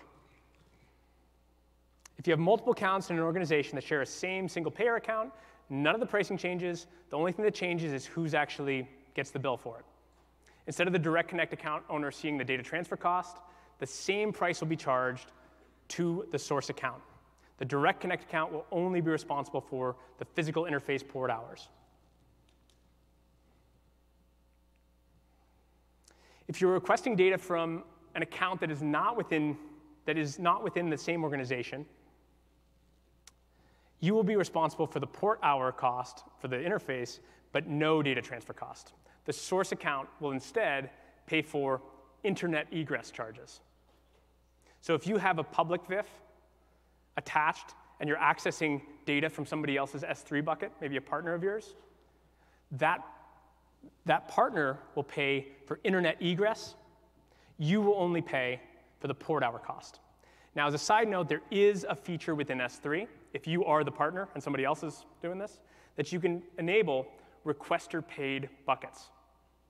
If you have multiple accounts in an organization that share a same single payer account, none of the pricing changes. The only thing that changes is who's actually gets the bill for it. Instead of the direct connect account owner seeing the data transfer cost, the same price will be charged to the source account. The direct connect account will only be responsible for the physical interface port hours. If you're requesting data from an account that is not within, that is not within the same organization, you will be responsible for the port hour cost for the interface, but no data transfer cost. The source account will instead pay for internet egress charges. So if you have a public VIF attached and you're accessing data from somebody else's S3 bucket, maybe a partner of yours, that, that partner will pay for internet egress. You will only pay for the port hour cost. Now, as a side note, there is a feature within S3, if you are the partner and somebody else is doing this, that you can enable requester paid buckets.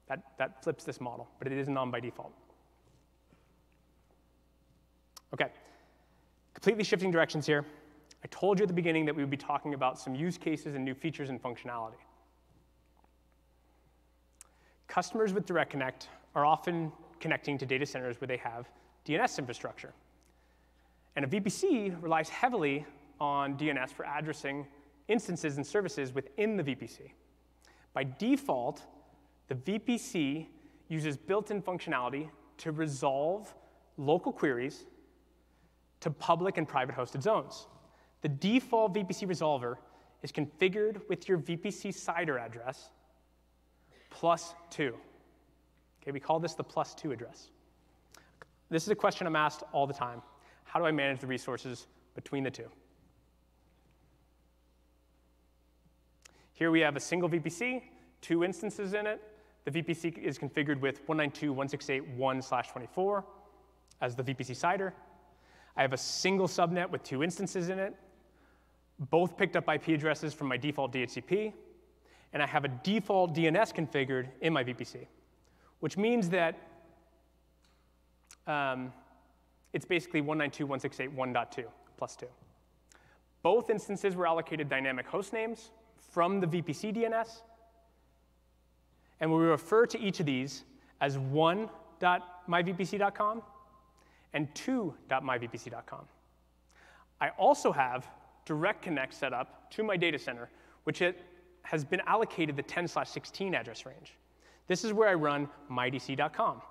That, that flips this model, but it isn't on by default. Okay, completely shifting directions here. I told you at the beginning that we would be talking about some use cases and new features and functionality. customers with Direct Connect are often connecting to data centers where they have DNS infrastructure. And a VPC relies heavily on DNS for addressing instances and services within the VPC. By default, the VPC uses built-in functionality to resolve local queries to public and private hosted zones. The default VPC resolver is configured with your VPC CIDR address plus two. Okay, we call this the plus two address. This is a question I'm asked all the time. How do I manage the resources between the two? Here we have a single VPC, two instances in it. The VPC is configured with 192.168.1/24 as the VPC CIDR. I have a single subnet with two instances in it, both picked up IP addresses from my default DHCP, and I have a default DNS configured in my VPC, which means that um, it's basically 192.168.1.2 plus 2. Both instances were allocated dynamic host names from the VPC DNS, and we refer to each of these as 1.myvpc.com and 2.myvpc.com. I also have Direct Connect set up to my data center, which it has been allocated the 10 slash 16 address range. This is where I run mydc.com.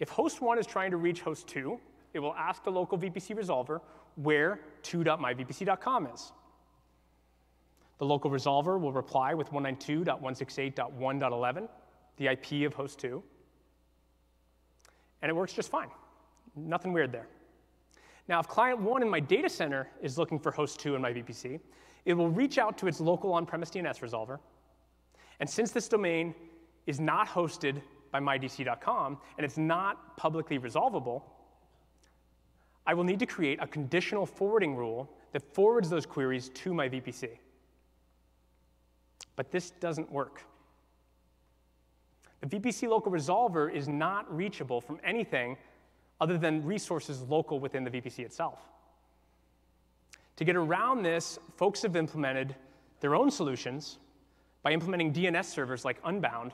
If host 1 is trying to reach host 2, it will ask the local VPC resolver where 2.myvpc.com is. The local resolver will reply with 192.168.1.11, the IP of host 2, and it works just fine. Nothing weird there. Now, if client 1 in my data center is looking for host 2 in my VPC, it will reach out to its local on-premise DNS resolver, and since this domain is not hosted by mydc.com and it's not publicly resolvable, I will need to create a conditional forwarding rule that forwards those queries to my VPC. But this doesn't work. The VPC local resolver is not reachable from anything other than resources local within the VPC itself. To get around this, folks have implemented their own solutions by implementing DNS servers like Unbound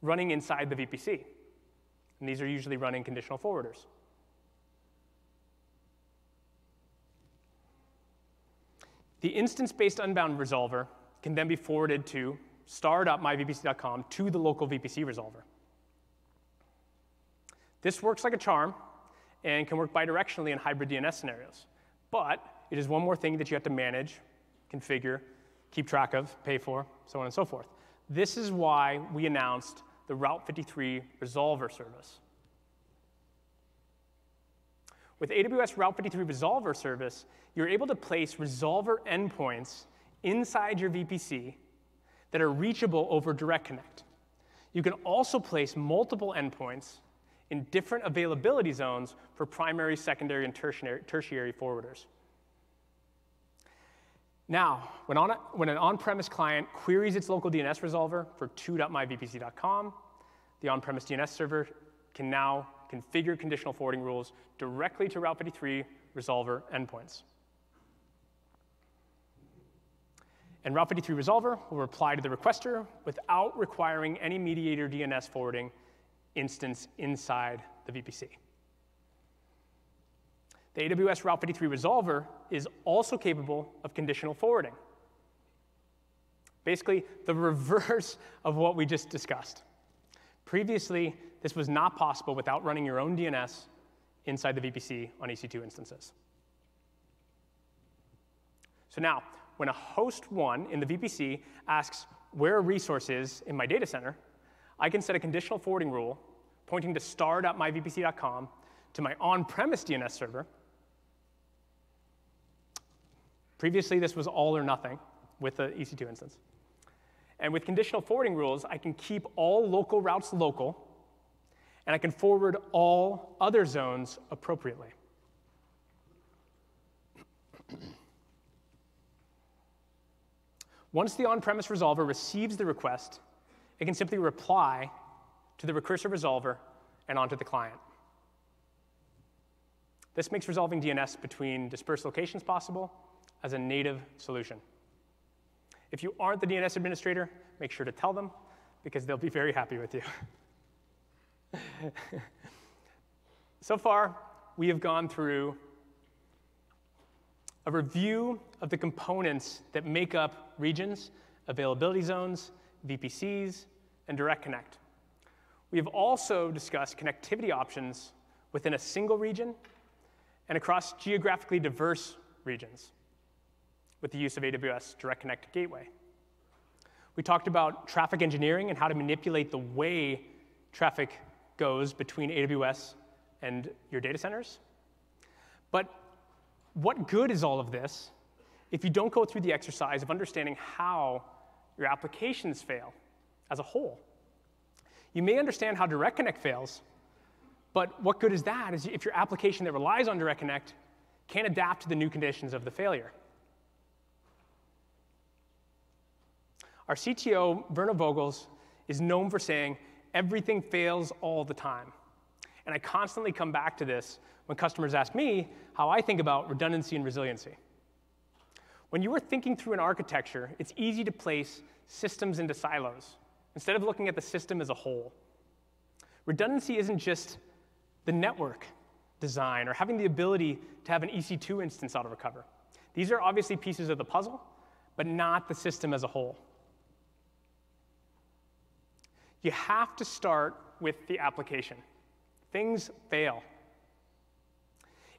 running inside the VPC. And these are usually running conditional forwarders. The instance-based Unbound resolver can then be forwarded to star.myvpc.com to the local VPC resolver. This works like a charm and can work bidirectionally in hybrid DNS scenarios. But it is one more thing that you have to manage, configure, keep track of, pay for, so on and so forth. This is why we announced the Route 53 resolver service. With AWS Route 53 resolver service, you're able to place resolver endpoints inside your VPC that are reachable over Direct Connect. You can also place multiple endpoints in different availability zones for primary, secondary, and tertiary, forwarders. Now, when, on when an on-premise client queries its local DNS resolver for 2.myvpc.com, the on-premise DNS server can now configure conditional forwarding rules directly to Route 53 resolver endpoints. And Route 53 resolver will reply to the requester without requiring any mediator DNS forwarding instance inside the VPC. The AWS Route 53 resolver is also capable of conditional forwarding. Basically, the reverse of what we just discussed. Previously, this was not possible without running your own DNS inside the VPC on EC2 instances. So now, when a host one in the VPC asks where a resource is in my data center, I can set a conditional forwarding rule pointing to star.myvpc.com to my on-premise DNS server. Previously, this was all or nothing with the EC2 instance. And with conditional forwarding rules, I can keep all local routes local, and I can forward all other zones appropriately. Once the on-premise resolver receives the request, it can simply reply to the recursive resolver and onto the client. This makes resolving DNS between dispersed locations possible as a native solution. If you aren't the DNS administrator, make sure to tell them because they'll be very happy with you. so far, we have gone through a review of the components that make up regions, availability zones, VPCs, and Direct Connect. We have also discussed connectivity options within a single region and across geographically diverse regions with the use of AWS Direct Connect Gateway. We talked about traffic engineering and how to manipulate the way traffic goes between AWS and your data centers. But what good is all of this if you don't go through the exercise of understanding how your applications fail as a whole? You may understand how Direct Connect fails, but what good is that if your application that relies on Direct Connect can't adapt to the new conditions of the failure? Our CTO, Werner Vogels, is known for saying, everything fails all the time. And I constantly come back to this when customers ask me how I think about redundancy and resiliency. When you are thinking through an architecture, it's easy to place systems into silos instead of looking at the system as a whole. Redundancy isn't just the network design or having the ability to have an EC2 instance auto recover. These are obviously pieces of the puzzle, but not the system as a whole. You have to start with the application. Things fail.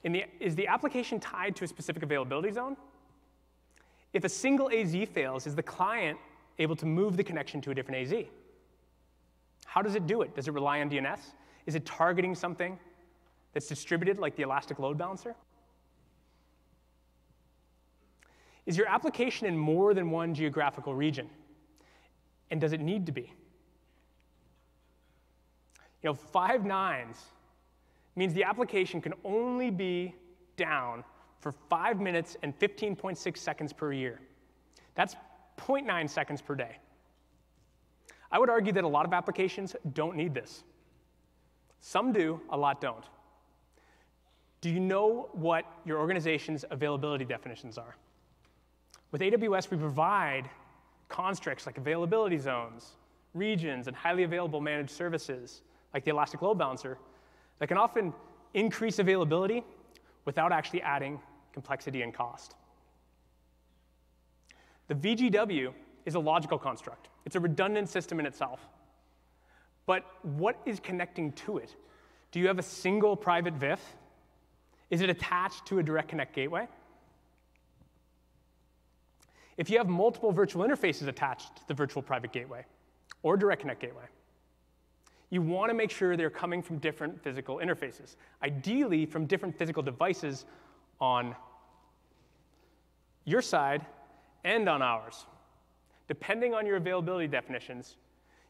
The, is the application tied to a specific availability zone? If a single AZ fails, is the client able to move the connection to a different AZ? How does it do it? Does it rely on DNS? Is it targeting something that's distributed like the Elastic Load Balancer? Is your application in more than one geographical region? And does it need to be? You know, five nines means the application can only be down for five minutes and 15.6 seconds per year. That's 0.9 seconds per day. I would argue that a lot of applications don't need this. Some do, a lot don't. Do you know what your organization's availability definitions are? With AWS, we provide constructs like availability zones, regions, and highly available managed services like the Elastic Load Balancer, that can often increase availability without actually adding complexity and cost. The VGW is a logical construct. It's a redundant system in itself. But what is connecting to it? Do you have a single private VIF? Is it attached to a direct connect gateway? If you have multiple virtual interfaces attached to the virtual private gateway or direct connect gateway, you want to make sure they're coming from different physical interfaces, ideally from different physical devices on your side and on ours. Depending on your availability definitions,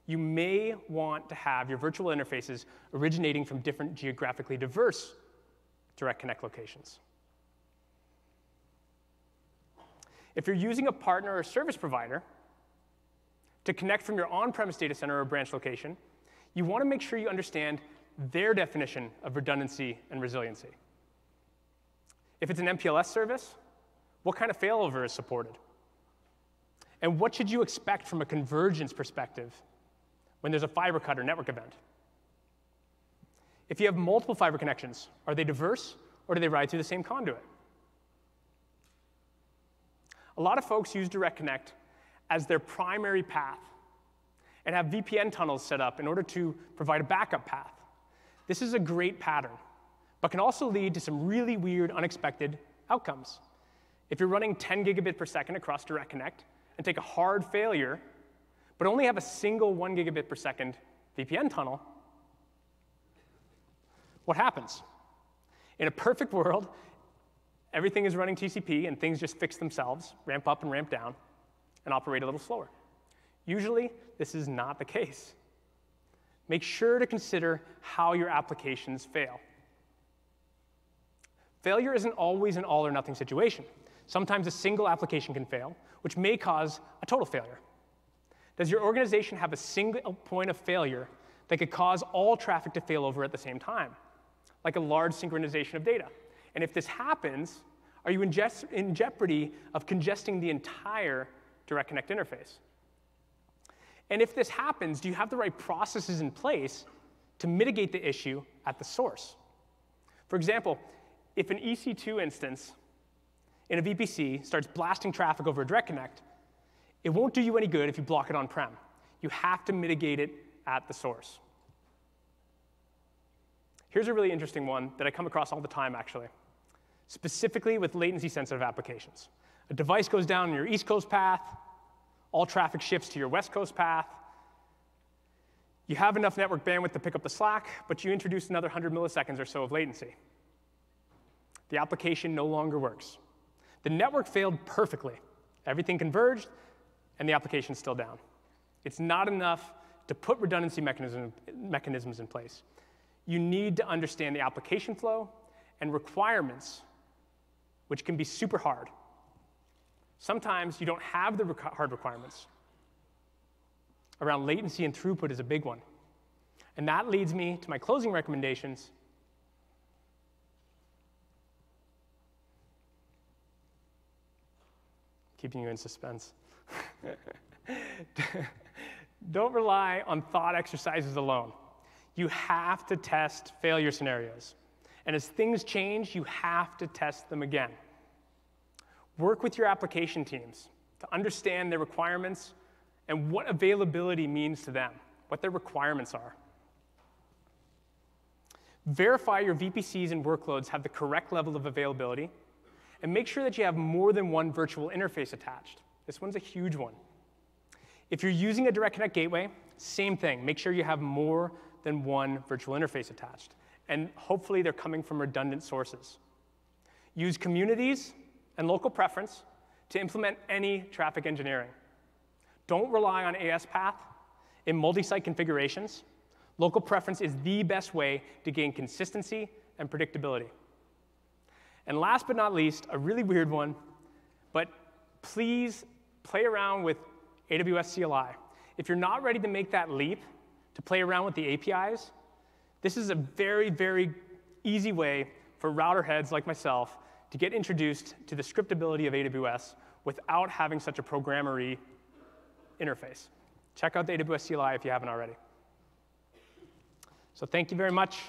you may want to have your virtual interfaces originating from different geographically diverse direct connect locations. If you're using a partner or service provider to connect from your on premise data center or branch location, you want to make sure you understand their definition of redundancy and resiliency. If it's an MPLS service, what kind of failover is supported? And what should you expect from a convergence perspective when there's a fiber cut or network event? If you have multiple fiber connections, are they diverse or do they ride through the same conduit? A lot of folks use Direct Connect as their primary path and have VPN tunnels set up in order to provide a backup path. This is a great pattern, but can also lead to some really weird, unexpected outcomes. If you're running 10 gigabit per second across Direct Connect and take a hard failure, but only have a single 1 gigabit per second VPN tunnel, what happens? In a perfect world, everything is running TCP and things just fix themselves, ramp up and ramp down, and operate a little slower. Usually, this is not the case. Make sure to consider how your applications fail. Failure isn't always an all or nothing situation. Sometimes a single application can fail, which may cause a total failure. Does your organization have a single point of failure that could cause all traffic to fail over at the same time, like a large synchronization of data? And if this happens, are you in, in jeopardy of congesting the entire Direct Connect interface? And if this happens, do you have the right processes in place to mitigate the issue at the source? For example, if an EC2 instance in a VPC starts blasting traffic over a direct connect, it won't do you any good if you block it on prem. You have to mitigate it at the source. Here's a really interesting one that I come across all the time, actually, specifically with latency sensitive applications. A device goes down in your East Coast path, all traffic shifts to your West Coast path. You have enough network bandwidth to pick up the slack, but you introduce another 100 milliseconds or so of latency. The application no longer works. The network failed perfectly. Everything converged, and the application's still down. It's not enough to put redundancy mechanism, mechanisms in place. You need to understand the application flow and requirements, which can be super hard. Sometimes you don't have the hard requirements. Around latency and throughput is a big one. And that leads me to my closing recommendations. Keeping you in suspense. don't rely on thought exercises alone. You have to test failure scenarios. And as things change, you have to test them again. Work with your application teams to understand their requirements and what availability means to them, what their requirements are. Verify your VPCs and workloads have the correct level of availability, and make sure that you have more than one virtual interface attached. This one's a huge one. If you're using a Direct Connect gateway, same thing. Make sure you have more than one virtual interface attached. And hopefully they're coming from redundant sources. Use communities and local preference to implement any traffic engineering. Don't rely on ASPath in multi-site configurations. Local preference is the best way to gain consistency and predictability. And last but not least, a really weird one, but please play around with AWS CLI. If you're not ready to make that leap to play around with the APIs, this is a very, very easy way for router heads like myself to get introduced to the scriptability of AWS without having such a programmery interface. Check out the AWS CLI if you haven't already. So thank you very much.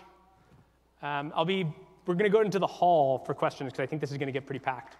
Um, I'll be, we're going to go into the hall for questions because I think this is going to get pretty packed.